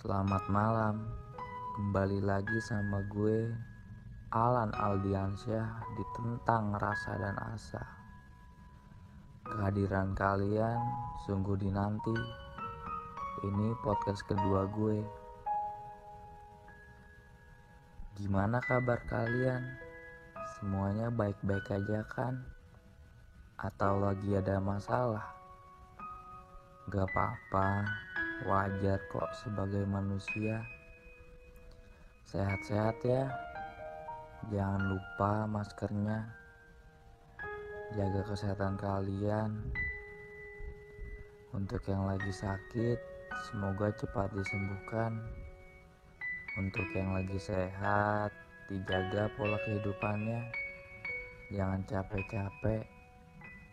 Selamat malam, kembali lagi sama gue Alan Aldiansyah di Tentang Rasa dan Asa Kehadiran kalian sungguh dinanti Ini podcast kedua gue Gimana kabar kalian? Semuanya baik-baik aja kan? Atau lagi ada masalah? Gak apa-apa wajar kok sebagai manusia. Sehat-sehat ya. Jangan lupa maskernya. Jaga kesehatan kalian. Untuk yang lagi sakit, semoga cepat disembuhkan. Untuk yang lagi sehat, dijaga pola kehidupannya. Jangan capek-capek.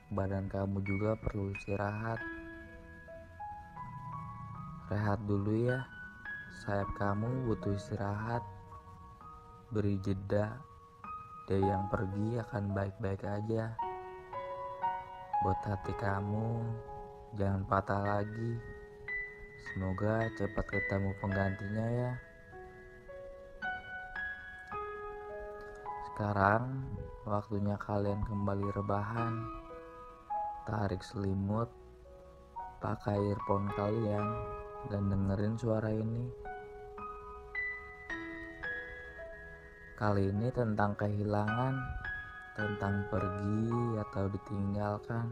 Badan kamu juga perlu istirahat. Rehat dulu ya. Sayap kamu butuh istirahat. Beri jeda. Dia yang pergi akan baik-baik aja. Buat hati kamu, jangan patah lagi. Semoga cepat ketemu penggantinya ya. Sekarang waktunya kalian kembali rebahan. Tarik selimut, pakai earphone kalian dan dengerin suara ini. Kali ini tentang kehilangan, tentang pergi atau ditinggalkan.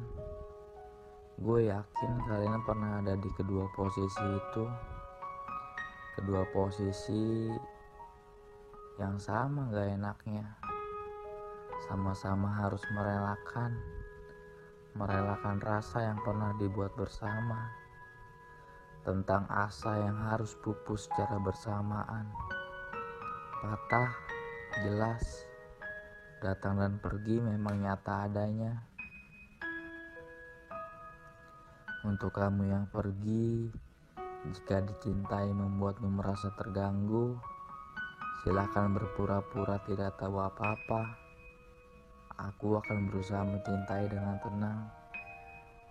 Gue yakin kalian pernah ada di kedua posisi itu. Kedua posisi yang sama gak enaknya. Sama-sama harus merelakan, merelakan rasa yang pernah dibuat bersama tentang asa yang harus pupus secara bersamaan. Patah, jelas, datang dan pergi memang nyata adanya. Untuk kamu yang pergi, jika dicintai membuatmu merasa terganggu, silahkan berpura-pura tidak tahu apa-apa. Aku akan berusaha mencintai dengan tenang,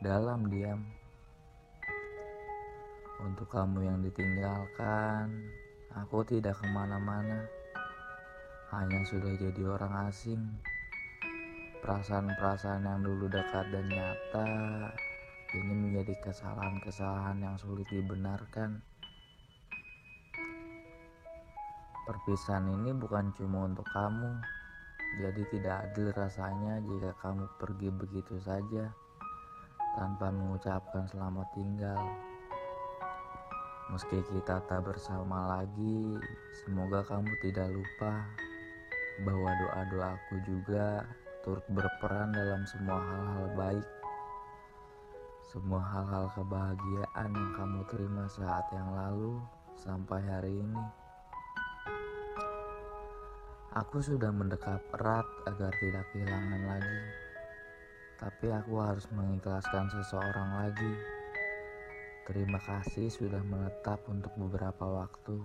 dalam diam. Untuk kamu yang ditinggalkan, aku tidak ke mana-mana. Hanya sudah jadi orang asing. Perasaan-perasaan yang dulu dekat dan nyata, ini menjadi kesalahan-kesalahan yang sulit dibenarkan. Perpisahan ini bukan cuma untuk kamu, jadi tidak adil rasanya jika kamu pergi begitu saja tanpa mengucapkan selamat tinggal. Meski kita tak bersama lagi, semoga kamu tidak lupa bahwa doa-doaku juga turut berperan dalam semua hal-hal baik. Semua hal-hal kebahagiaan yang kamu terima saat yang lalu sampai hari ini. Aku sudah mendekat erat agar tidak kehilangan lagi. Tapi aku harus mengikhlaskan seseorang lagi. Terima kasih sudah menetap untuk beberapa waktu.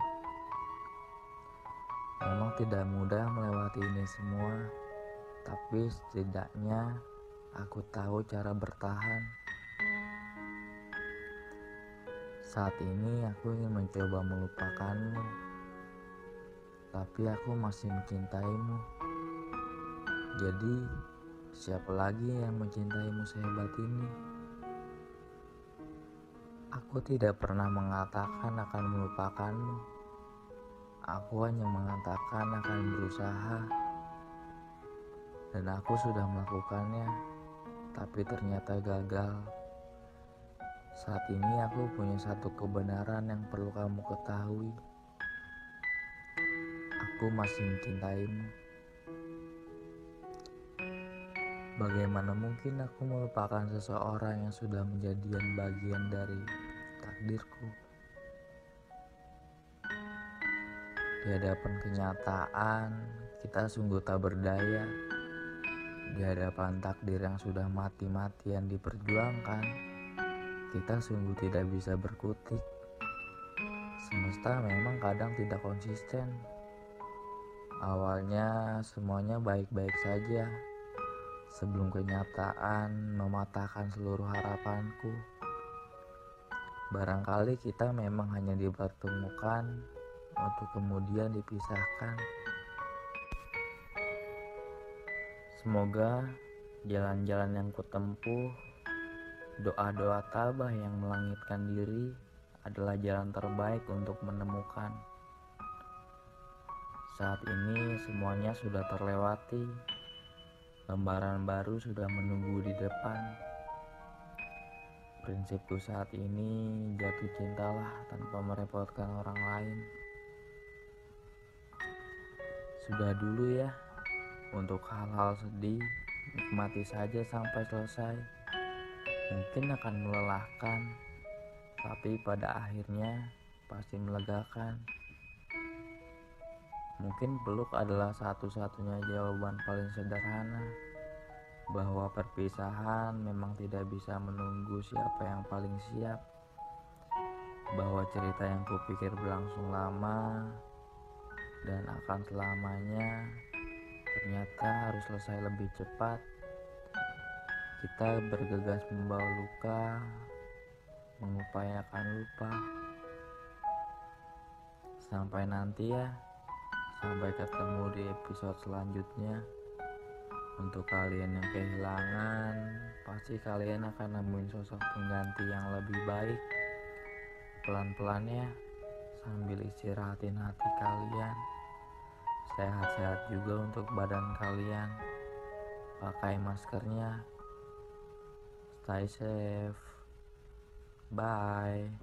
Memang tidak mudah melewati ini semua, tapi setidaknya aku tahu cara bertahan. Saat ini aku ingin mencoba melupakanmu, tapi aku masih mencintaimu. Jadi, siapa lagi yang mencintaimu sehebat ini? Aku tidak pernah mengatakan akan melupakanmu. Aku hanya mengatakan akan berusaha. Dan aku sudah melakukannya, tapi ternyata gagal. Saat ini aku punya satu kebenaran yang perlu kamu ketahui. Aku masih mencintaimu. Bagaimana mungkin aku melupakan seseorang yang sudah menjadikan bagian dari takdirku? Di hadapan kenyataan, kita sungguh tak berdaya. Di hadapan takdir yang sudah mati-matian diperjuangkan, kita sungguh tidak bisa berkutik. Semesta memang kadang tidak konsisten. Awalnya semuanya baik-baik saja sebelum kenyataan mematahkan seluruh harapanku. Barangkali kita memang hanya dipertemukan untuk kemudian dipisahkan. Semoga jalan-jalan yang kutempuh, doa-doa tabah yang melangitkan diri adalah jalan terbaik untuk menemukan. Saat ini semuanya sudah terlewati, lembaran baru sudah menunggu di depan. Prinsipku saat ini jatuh cintalah tanpa merepotkan orang lain. Sudah dulu ya, untuk hal-hal sedih, nikmati saja sampai selesai. Mungkin akan melelahkan, tapi pada akhirnya pasti melegakan. Mungkin peluk adalah satu-satunya jawaban paling sederhana bahwa perpisahan memang tidak bisa menunggu siapa yang paling siap. Bahwa cerita yang kupikir berlangsung lama dan akan selamanya ternyata harus selesai lebih cepat. Kita bergegas membawa luka, mengupayakan lupa. Sampai nanti ya. Sampai ketemu di episode selanjutnya. Untuk kalian yang kehilangan, pasti kalian akan nemuin sosok pengganti yang lebih baik. Pelan-pelan ya, sambil istirahatin hati kalian. Sehat-sehat juga untuk badan kalian. Pakai maskernya. Stay safe. Bye.